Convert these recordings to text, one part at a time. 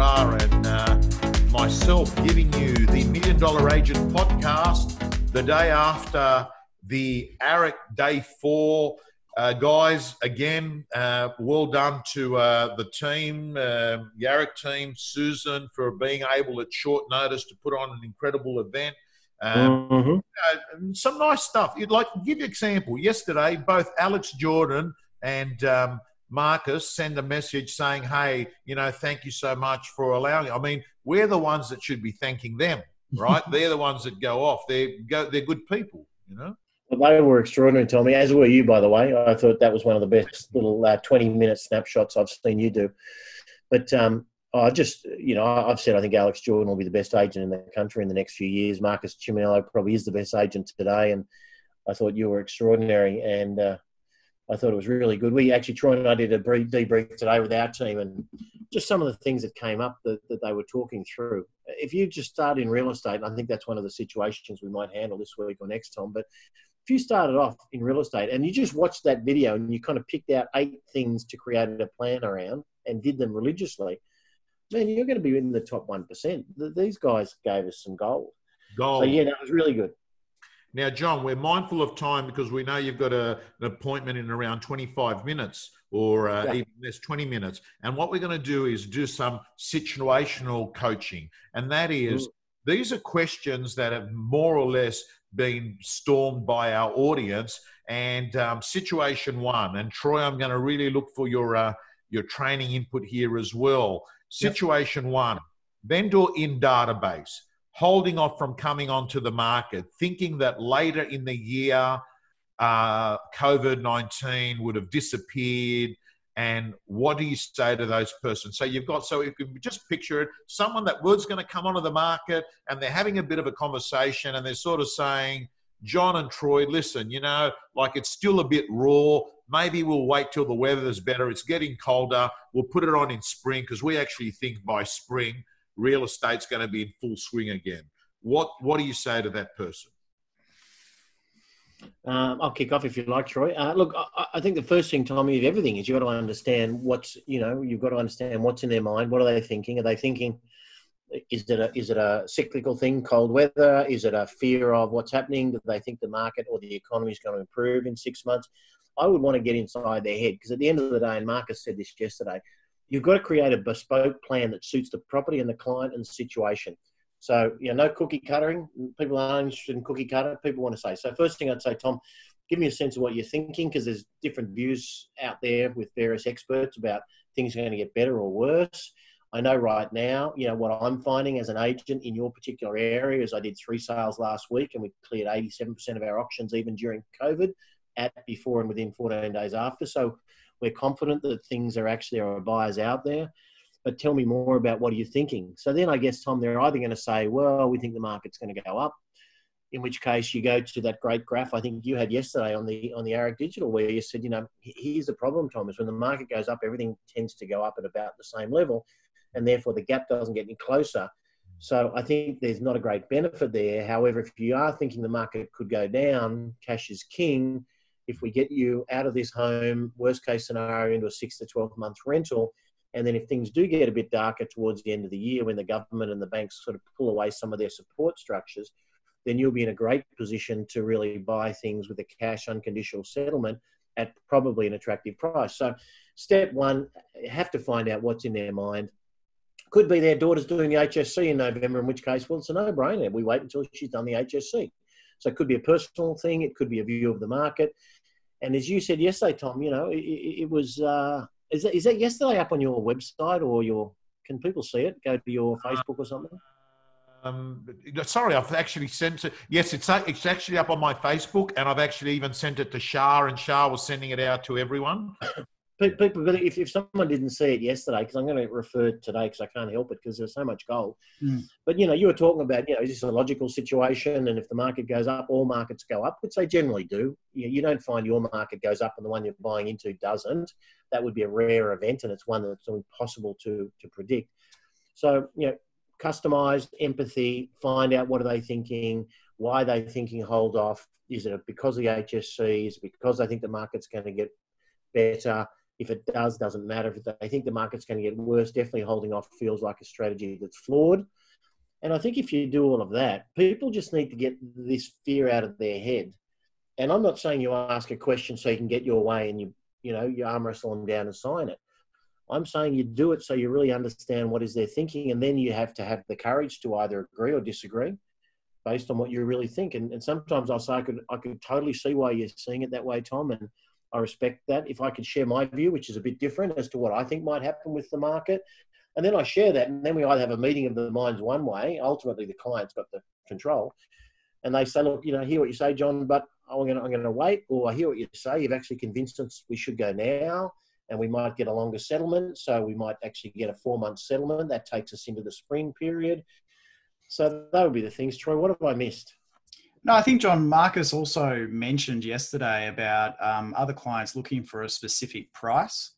And uh, myself giving you the Million Dollar Agent podcast the day after the AREC Day 4. Uh, guys, again, uh, well done to uh, the team, uh, AREC team, Susan, for being able at short notice to put on an incredible event. Um, mm-hmm. uh, some nice stuff. You'd like give you an example. Yesterday, both Alex Jordan and um, Marcus send a message saying, "Hey, you know, thank you so much for allowing." I mean, we're the ones that should be thanking them, right? they're the ones that go off. They're go, they're good people, you know. Well, they were extraordinary, Tommy. As were you, by the way. I thought that was one of the best little uh, twenty-minute snapshots I've seen you do. But um, I just, you know, I've said I think Alex Jordan will be the best agent in the country in the next few years. Marcus Chiminello probably is the best agent today, and I thought you were extraordinary. And uh, I thought it was really good. We actually, Troy and I did a brief debrief today with our team and just some of the things that came up that, that they were talking through. If you just start in real estate, I think that's one of the situations we might handle this week or next time, but if you started off in real estate and you just watched that video and you kind of picked out eight things to create a plan around and did them religiously, man, you're going to be in the top 1%. These guys gave us some gold. Gold. So, yeah, that was really good. Now, John, we're mindful of time because we know you've got a, an appointment in around 25 minutes or uh, yeah. even less 20 minutes. And what we're going to do is do some situational coaching. And that is, mm. these are questions that have more or less been stormed by our audience. And um, situation one, and Troy, I'm going to really look for your, uh, your training input here as well. Situation yep. one, vendor in database holding off from coming onto the market, thinking that later in the year uh, COVID 19 would have disappeared. And what do you say to those persons? So you've got, so if you just picture it, someone that was going to come onto the market and they're having a bit of a conversation and they're sort of saying, John and Troy, listen, you know, like it's still a bit raw. Maybe we'll wait till the weather is better. It's getting colder. We'll put it on in spring because we actually think by spring real estate's going to be in full swing again. What what do you say to that person? Um, I'll kick off if you like, Troy. Uh, look, I, I, think the first thing, Tommy, of everything is you've got to understand what's you know you've got to understand what's in their mind. What are they thinking? Are they thinking? Is it a is it a cyclical thing, cold weather? Is it a fear of what's happening? Do they think the market or the economy is going to improve in six months? I would want to get inside their head because at the end of the day, and Marcus said this yesterday, you've got to create a bespoke plan that suits the property and the client and the situation. So, you know, no cookie cuttering. People aren't interested in cookie cutter. People want to say. So, first thing I'd say, Tom, give me a sense of what you're thinking because there's different views out there with various experts about things are going to get better or worse. I know right now, you know, what I'm finding as an agent in your particular area is I did three sales last week and we cleared 87% of our auctions even during COVID at before and within 14 days after. So we're confident that things are actually there are buyers out there. But tell me more about what are you thinking? So then I guess, Tom, they're either going to say, well, we think the market's going to go up, in which case you go to that great graph I think you had yesterday on the on the AREC Digital where you said, you know, here's the problem, Tom, is when the market goes up, everything tends to go up at about the same level, and therefore the gap doesn't get any closer. So I think there's not a great benefit there. However, if you are thinking the market could go down, cash is king if we get you out of this home, worst case scenario, into a six to 12 month rental, and then if things do get a bit darker towards the end of the year when the government and the banks sort of pull away some of their support structures, then you'll be in a great position to really buy things with a cash unconditional settlement at probably an attractive price. So, step one, have to find out what's in their mind. Could be their daughter's doing the HSC in November, in which case, well, it's a no brainer. We wait until she's done the HSC. So it could be a personal thing, it could be a view of the market. And as you said yesterday, Tom, you know, it, it was, uh, is, that, is that yesterday up on your website or your, can people see it? Go to your Facebook or something? Um, sorry, I've actually sent it. Yes, it's it's actually up on my Facebook, and I've actually even sent it to Shah, and Shah was sending it out to everyone. people, but if, if someone didn't see it yesterday, because I'm going to refer today because I can't help it because there's so much gold. Mm. But you know, you were talking about you know, is this a logical situation? And if the market goes up, all markets go up, which they generally do. You, you don't find your market goes up and the one you're buying into doesn't. That would be a rare event, and it's one that's impossible to to predict. So you know, customized empathy, find out what are they thinking, why are they thinking hold off. Is it because of the HSC? Is it because they think the market's going to get better? If it does, doesn't matter. If they think the market's going to get worse, definitely holding off feels like a strategy that's flawed. And I think if you do all of that, people just need to get this fear out of their head. And I'm not saying you ask a question so you can get your way and you, you know, you arm wrestle them down and sign it. I'm saying you do it so you really understand what is their thinking, and then you have to have the courage to either agree or disagree based on what you really think. And, and sometimes I'll say I could I could totally see why you're seeing it that way, Tom, and I respect that. If I could share my view, which is a bit different as to what I think might happen with the market, and then I share that, and then we either have a meeting of the minds one way. Ultimately, the client's got the control, and they say, "Look, you know, I hear what you say, John, but I'm going to I'm going to wait." Or I hear what you say. You've actually convinced us we should go now, and we might get a longer settlement. So we might actually get a four month settlement that takes us into the spring period. So that would be the things. Troy, what have I missed? No, I think John Marcus also mentioned yesterday about um, other clients looking for a specific price,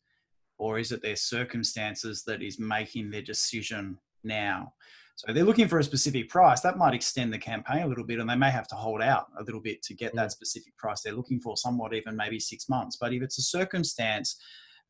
or is it their circumstances that is making their decision now? So they're looking for a specific price. That might extend the campaign a little bit, and they may have to hold out a little bit to get that mm. specific price they're looking for, somewhat even maybe six months. But if it's a circumstance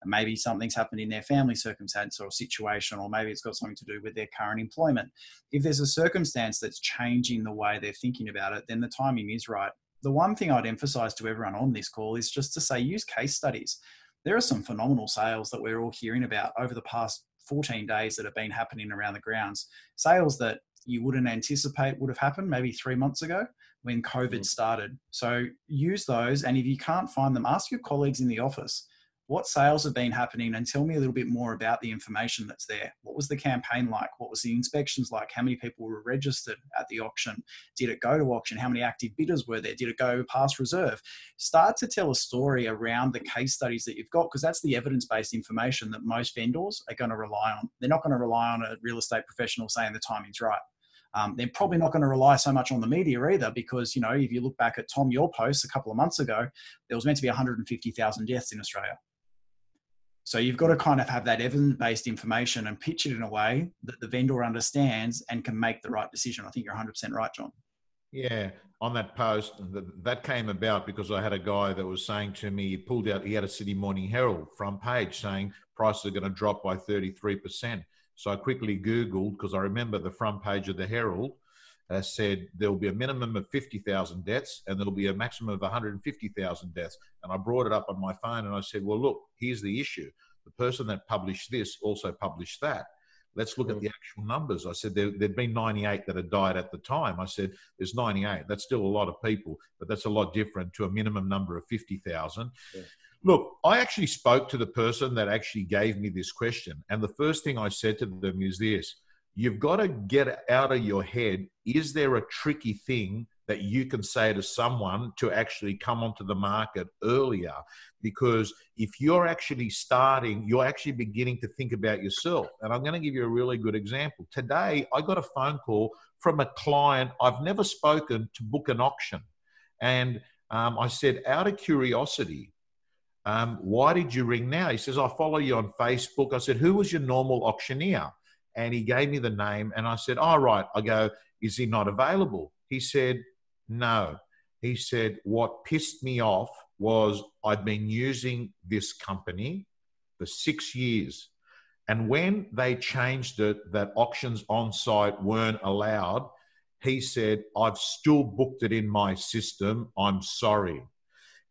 maybe something's happened in their family circumstance or situation, or maybe it's got something to do with their current employment. If there's a circumstance that's changing the way they're thinking about it, then the timing is right. The one thing I'd emphasize to everyone on this call is just to say use case studies. There are some phenomenal sales that we're all hearing about over the past 14 days that have been happening around the grounds. Sales that you wouldn't anticipate would have happened maybe three months ago when COVID mm. started. So use those. And if you can't find them, ask your colleagues in the office what sales have been happening and tell me a little bit more about the information that's there. What was the campaign like? What was the inspections like? How many people were registered at the auction? Did it go to auction? How many active bidders were there? Did it go past reserve? Start to tell a story around the case studies that you've got because that's the evidence based information that most vendors are going to rely on. They're not going to rely on a real estate professional saying the timing's right. Um, they're probably not going to rely so much on the media either because, you know, if you look back at Tom, your post a couple of months ago, there was meant to be 150,000 deaths in Australia. So you've got to kind of have that evidence-based information and pitch it in a way that the vendor understands and can make the right decision. I think you're 100% right, John. Yeah, on that post, that came about because I had a guy that was saying to me, he pulled out, he had a Sydney Morning Herald front page saying prices are going to drop by 33%. So I quickly Googled because I remember the front page of the Herald uh, said there will be a minimum of 50,000 deaths and there'll be a maximum of 150,000 deaths. And I brought it up on my phone and I said, well, look, here's the issue. The person that published this also published that. Let's look mm. at the actual numbers. I said there, there'd been 98 that had died at the time. I said there's 98. That's still a lot of people, but that's a lot different to a minimum number of 50,000. Yeah. Look, I actually spoke to the person that actually gave me this question. And the first thing I said to them is this you've got to get out of your head is there a tricky thing that you can say to someone to actually come onto the market earlier? Because if you're actually starting you're actually beginning to think about yourself. And i'm going to give you a really good example. Today i got a phone call from a client i've never spoken to book an auction. And um, i said out of curiosity um, why did you ring now? He says i follow you on facebook. I said who was your normal auctioneer and he gave me the name and I said, "All oh, right." I go, "Is he not available?" He said, "No." He said, "What pissed me off was I'd been using this company for 6 years. And when they changed it that auctions on site weren't allowed, he said, I've still booked it in my system. I'm sorry.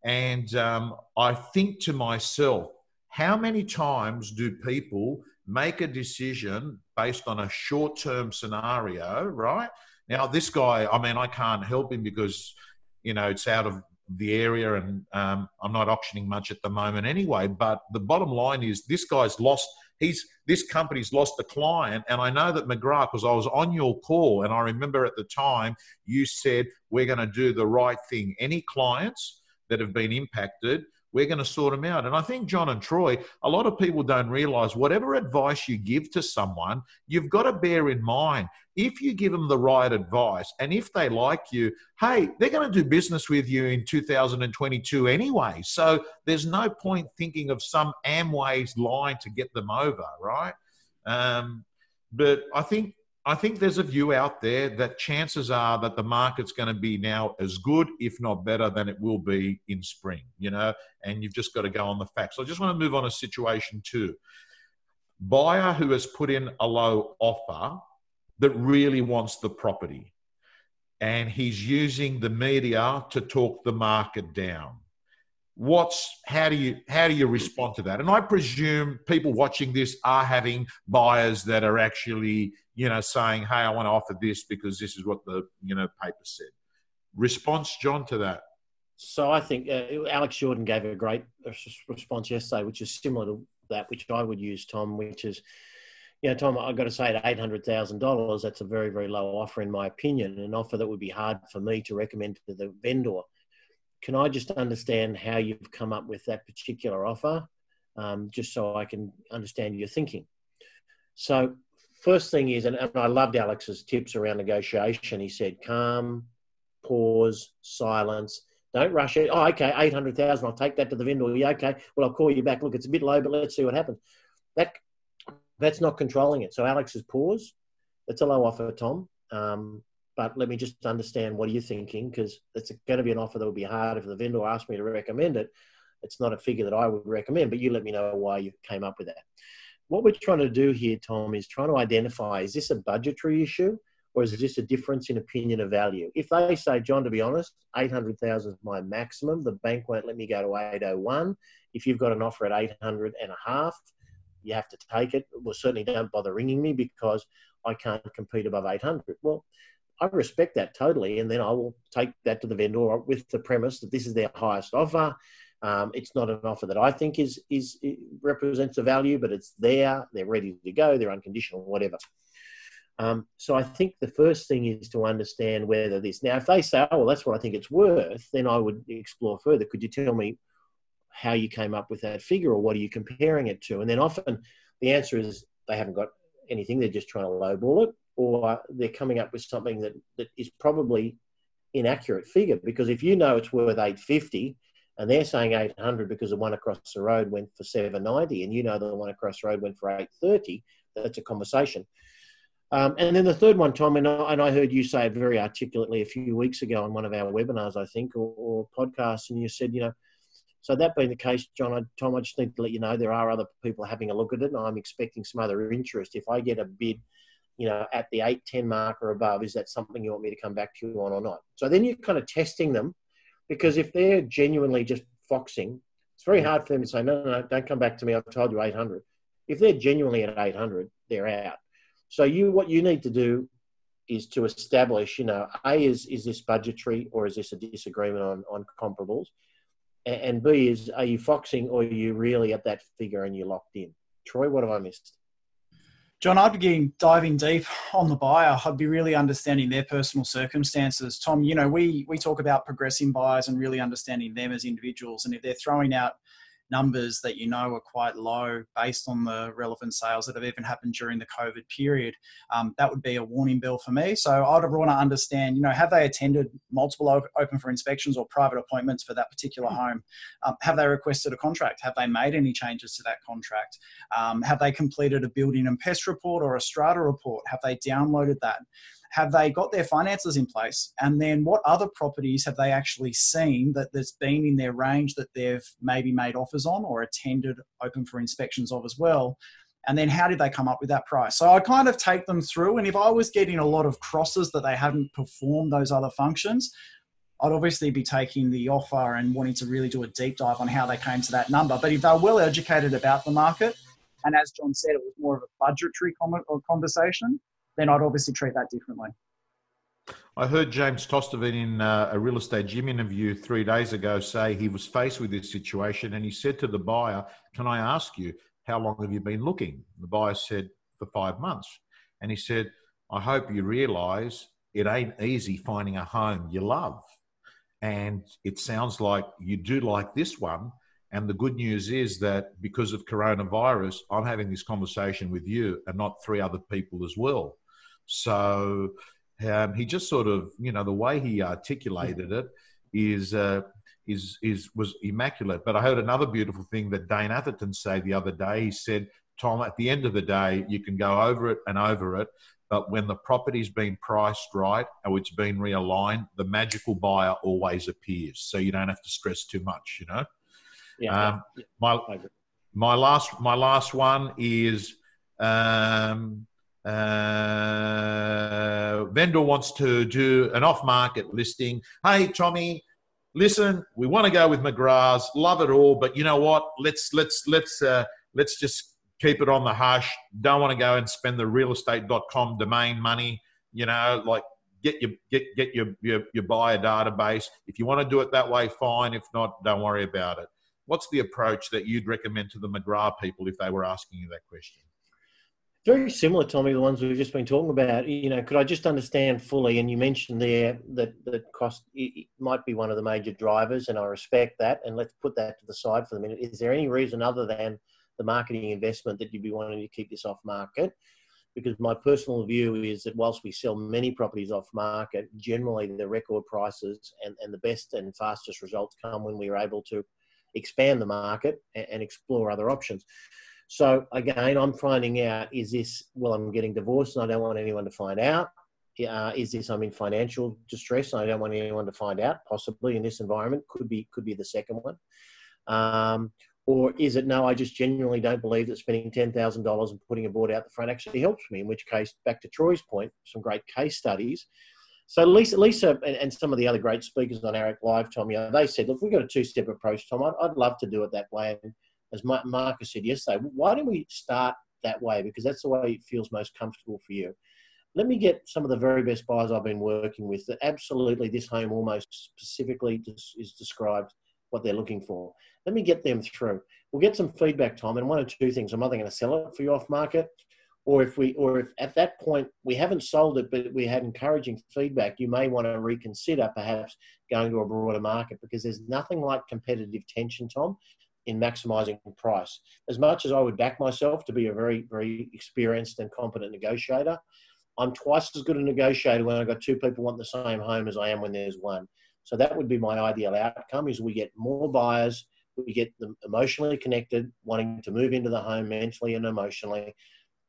And um, I think to myself, how many times do people make a decision based on a short term scenario, right? Now, this guy, I mean, I can't help him because, you know, it's out of the area and um, I'm not auctioning much at the moment anyway. But the bottom line is this guy's lost. He's this company's lost a client, and I know that McGrath because I was on your call, and I remember at the time you said we're going to do the right thing. Any clients that have been impacted, we're going to sort them out. And I think, John and Troy, a lot of people don't realize whatever advice you give to someone, you've got to bear in mind if you give them the right advice and if they like you, hey, they're going to do business with you in 2022 anyway. So there's no point thinking of some Amway's line to get them over, right? Um, but I think I think there's a view out there that chances are that the market's going to be now as good, if not better, than it will be in spring, you know, and you've just got to go on the facts. So I just want to move on to situation two. Buyer who has put in a low offer that really wants the property and he's using the media to talk the market down what's how do you how do you respond to that? And i presume people watching this are having buyers that are actually you know saying hey i want to offer this because this is what the you know paper said. Response john to that? So i think uh, alex jordan gave a great response yesterday which is similar to that which i would use tom which is you know, Tom, I've got to say at eight hundred thousand dollars, that's a very, very low offer in my opinion, an offer that would be hard for me to recommend to the vendor. Can I just understand how you've come up with that particular offer, um, just so I can understand your thinking? So, first thing is, and, and I loved Alex's tips around negotiation. He said, calm, pause, silence. Don't rush it. Oh, okay, eight hundred thousand. I'll take that to the vendor. Yeah, okay. Well, I'll call you back. Look, it's a bit low, but let's see what happens. That that's not controlling it. So Alex's pause. It's a low offer, Tom. Um, but let me just understand what are you thinking because it's going to be an offer that would be hard if the vendor asked me to recommend it. It's not a figure that I would recommend, but you let me know why you came up with that. What we're trying to do here, Tom, is trying to identify is this a budgetary issue or is just a difference in opinion of value? If they say, John, to be honest, 800,000 is my maximum, the bank won't let me go to 801. If you've got an offer at 800 and a half, you have to take it. Well, certainly don't bother ringing me because I can't compete above 800. Well, I respect that totally, and then I will take that to the vendor with the premise that this is their highest offer. Um, it's not an offer that I think is is represents a value, but it's there. They're ready to go. They're unconditional, whatever. Um, so I think the first thing is to understand whether this. Now, if they say, "Oh, well, that's what I think it's worth," then I would explore further. Could you tell me how you came up with that figure, or what are you comparing it to? And then often the answer is they haven't got anything; they're just trying to lowball it, or they're coming up with something that, that is probably inaccurate figure. Because if you know it's worth eight fifty, and they're saying eight hundred because the one across the road went for seven ninety, and you know the one across the road went for eight thirty, that's a conversation. Um, and then the third one, Tom, and I, and I, heard you say it very articulately a few weeks ago on one of our webinars, I think, or, or podcasts, and you said, you know, so that being the case, John, I, Tom, I just need to let you know there are other people having a look at it, and I'm expecting some other interest. If I get a bid, you know, at the eight ten mark or above, is that something you want me to come back to you on or not? So then you're kind of testing them, because if they're genuinely just foxing, it's very hard for them to say, no, no, no, don't come back to me. I've told you 800. If they're genuinely at 800, they're out. So you, what you need to do is to establish, you know, A, is, is this budgetary or is this a disagreement on, on comparables? and B is are you foxing or are you really at that figure and you're locked in? Troy, what have I missed? John, I'd be diving deep on the buyer. I'd be really understanding their personal circumstances. Tom, you know, we we talk about progressing buyers and really understanding them as individuals. And if they're throwing out numbers that you know are quite low based on the relevant sales that have even happened during the COVID period, um, that would be a warning bell for me. So I'd want to understand, you know, have they attended multiple open for inspections or private appointments for that particular hmm. home? Um, have they requested a contract? Have they made any changes to that contract? Um, have they completed a building and pest report or a strata report? Have they downloaded that? Have they got their finances in place? And then what other properties have they actually seen that there's been in their range that they've maybe made offers on or attended open for inspections of as well? And then how did they come up with that price? So I kind of take them through. And if I was getting a lot of crosses that they hadn't performed those other functions, I'd obviously be taking the offer and wanting to really do a deep dive on how they came to that number. But if they're well educated about the market, and as John said, it was more of a budgetary conversation, then I'd obviously treat that differently. I heard James Tostevin in uh, a real estate gym interview three days ago say he was faced with this situation and he said to the buyer, Can I ask you, how long have you been looking? The buyer said, For five months. And he said, I hope you realize it ain't easy finding a home you love. And it sounds like you do like this one. And the good news is that because of coronavirus, I'm having this conversation with you and not three other people as well. So um, he just sort of, you know, the way he articulated it is uh, is is was immaculate. But I heard another beautiful thing that Dane Atherton say the other day. He said, Tom, at the end of the day, you can go over it and over it. But when the property's been priced right or it's been realigned, the magical buyer always appears. So you don't have to stress too much, you know? Yeah. Um, yeah. My, my last my last one is um, uh, vendor wants to do an off market listing. Hey Tommy, listen, we want to go with McGrath's, love it all, but you know what? Let's let's let's uh, let's just keep it on the hush. Don't want to go and spend the realestate.com domain money. You know, like get your get get your, your your buyer database. If you want to do it that way, fine. If not, don't worry about it. What's the approach that you'd recommend to the McGrath people if they were asking you that question? Very similar, Tommy, the ones we've just been talking about. You know, could I just understand fully? And you mentioned there that that cost might be one of the major drivers, and I respect that. And let's put that to the side for the minute. Is there any reason other than the marketing investment that you'd be wanting to keep this off market? Because my personal view is that whilst we sell many properties off market, generally the record prices and, and the best and fastest results come when we are able to expand the market and, and explore other options. So again, I'm finding out: is this well, I'm getting divorced and I don't want anyone to find out. Uh, is this I'm in financial distress and I don't want anyone to find out? Possibly in this environment, could be could be the second one. Um, or is it no? I just genuinely don't believe that spending ten thousand dollars and putting a board out the front actually helps me. In which case, back to Troy's point, some great case studies. So Lisa, Lisa, and, and some of the other great speakers on AREC Live, Tom, you know, they said, look, we've got a two-step approach, Tom. I'd, I'd love to do it that way. And as Marcus said yesterday, why don't we start that way? Because that's the way it feels most comfortable for you. Let me get some of the very best buyers I've been working with that absolutely this home almost specifically is described what they're looking for. Let me get them through. We'll get some feedback, Tom, and one or two things. I'm either going to sell it for you off market, or if we, or if at that point we haven't sold it, but we had encouraging feedback, you may want to reconsider perhaps going to a broader market because there's nothing like competitive tension, Tom in maximizing price. As much as I would back myself to be a very, very experienced and competent negotiator, I'm twice as good a negotiator when I've got two people want the same home as I am when there's one. So that would be my ideal outcome is we get more buyers, we get them emotionally connected, wanting to move into the home mentally and emotionally,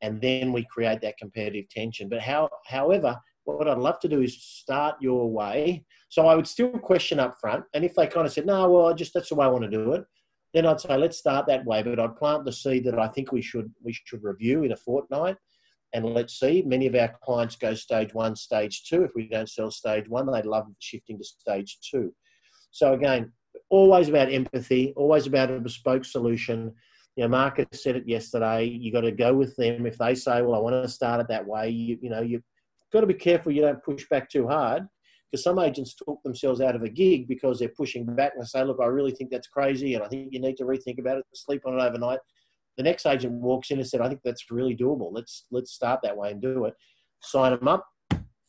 and then we create that competitive tension. But how, however, what I'd love to do is start your way. So I would still question up front, and if they kind of said, "No, well, I just that's the way I want to do it," then I'd say let's start that way. But I'd plant the seed that I think we should we should review in a fortnight, and let's see. Many of our clients go stage one, stage two. If we don't sell stage one, they'd love shifting to stage two. So again, always about empathy, always about a bespoke solution. You know, Marcus said it yesterday. You got to go with them. If they say, "Well, I want to start it that way," you you know you've got to be careful you don't push back too hard because some agents talk themselves out of a gig because they're pushing back and they say, look, I really think that's crazy and I think you need to rethink about it, sleep on it overnight. The next agent walks in and said, I think that's really doable. Let's let's start that way and do it. Sign them up,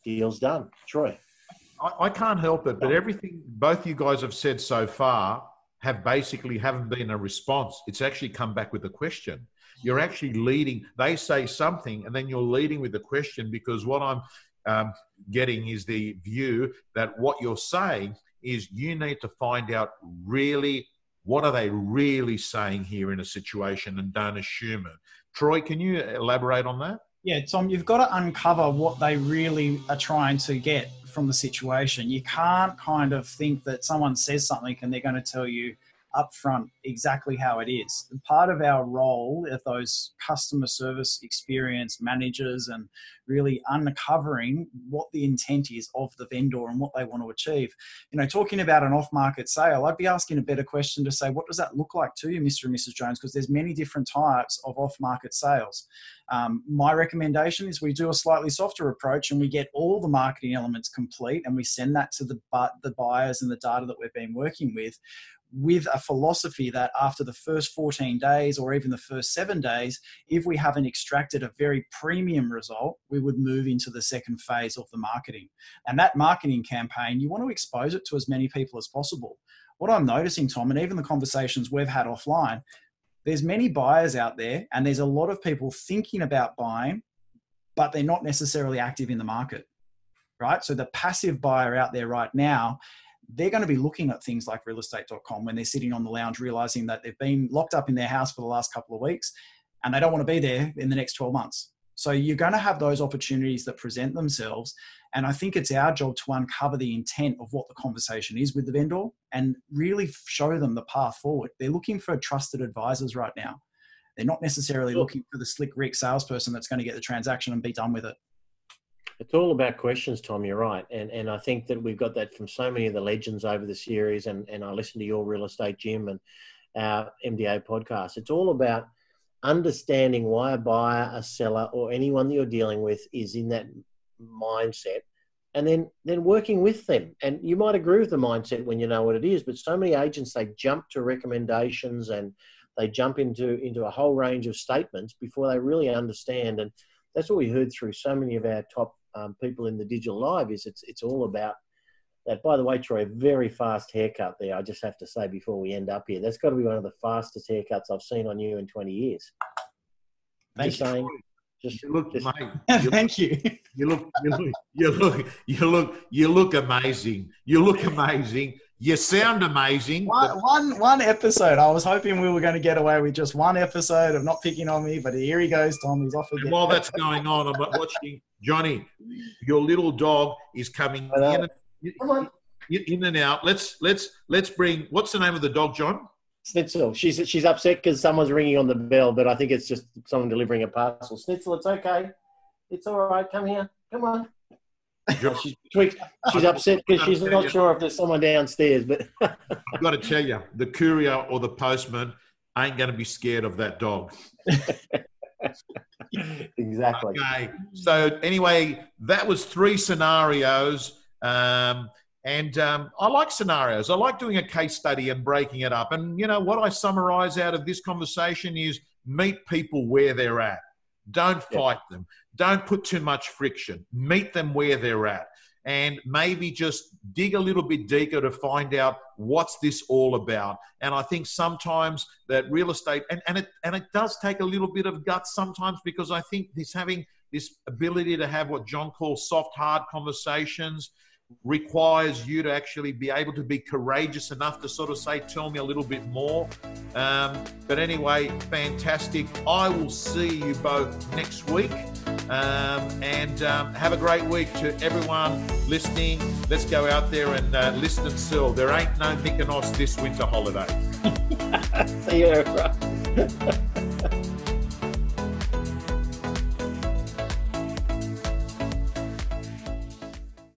deal's done. Troy. I, I can't help it, but everything both you guys have said so far have basically haven't been a response. It's actually come back with a question. You're actually leading. They say something, and then you're leading with the question because what I'm um, getting is the view that what you're saying is you need to find out really what are they really saying here in a situation and don't assume it. Troy, can you elaborate on that? Yeah, Tom, you've got to uncover what they really are trying to get from the situation. You can't kind of think that someone says something and they're going to tell you upfront exactly how it is. Part of our role as those customer service experience managers and really uncovering what the intent is of the vendor and what they want to achieve. You know, talking about an off-market sale, I'd be asking a better question to say, what does that look like to you, Mr. and Mrs. Jones? Because there's many different types of off-market sales. Um, my recommendation is we do a slightly softer approach and we get all the marketing elements complete and we send that to the, the buyers and the data that we've been working with with a philosophy that after the first 14 days or even the first seven days, if we haven't extracted a very premium result, we would move into the second phase of the marketing. And that marketing campaign, you want to expose it to as many people as possible. What I'm noticing, Tom, and even the conversations we've had offline, there's many buyers out there, and there's a lot of people thinking about buying, but they're not necessarily active in the market, right? So the passive buyer out there right now they're going to be looking at things like realestate.com when they're sitting on the lounge realizing that they've been locked up in their house for the last couple of weeks and they don't want to be there in the next 12 months. So you're going to have those opportunities that present themselves. And I think it's our job to uncover the intent of what the conversation is with the vendor and really show them the path forward. They're looking for trusted advisors right now. They're not necessarily looking for the slick Rick salesperson that's going to get the transaction and be done with it. It's all about questions, Tom. You're right, and and I think that we've got that from so many of the legends over the series, and and I listen to your real estate gym and our MDA podcast. It's all about understanding why a buyer, a seller, or anyone that you're dealing with is in that mindset, and then then working with them. And you might agree with the mindset when you know what it is, but so many agents they jump to recommendations and they jump into into a whole range of statements before they really understand. And that's what we heard through so many of our top um, people in the digital live is it's it's all about that. By the way, Troy, a very fast haircut there. I just have to say before we end up here, that's got to be one of the fastest haircuts I've seen on you in 20 years. Thank just you. saying. Just, You look, just- mate. You, Thank you. you look, you look, you look, you look, you look amazing. You look amazing. You sound amazing. One, one, one episode. I was hoping we were going to get away with just one episode of not picking on me, but here he goes, Tom. He's off And again. while that's going on, I'm watching Johnny. Your little dog is coming in and, Come on. in and out. Let's let's let's bring. What's the name of the dog, John? Snitzel. She's she's upset because someone's ringing on the bell, but I think it's just someone delivering a parcel. Snitzel, it's okay. It's all right. Come here. Come on. She's. She's upset because she's not sure if there's someone downstairs. But I've got to tell you, the courier or the postman ain't going to be scared of that dog. exactly. Okay. So anyway, that was three scenarios. Um, and um, I like scenarios. I like doing a case study and breaking it up. And you know what I summarize out of this conversation is meet people where they're at. Don't Yeah. fight them. Don't put too much friction. Meet them where they're at. And maybe just dig a little bit deeper to find out what's this all about. And I think sometimes that real estate and, and it and it does take a little bit of guts sometimes because I think this having this ability to have what John calls soft hard conversations requires you to actually be able to be courageous enough to sort of say, tell me a little bit more. Um, but anyway, fantastic. I will see you both next week. Um, and um, have a great week to everyone listening. Let's go out there and uh, listen and sell. There ain't no Mykonos this winter holiday. See you.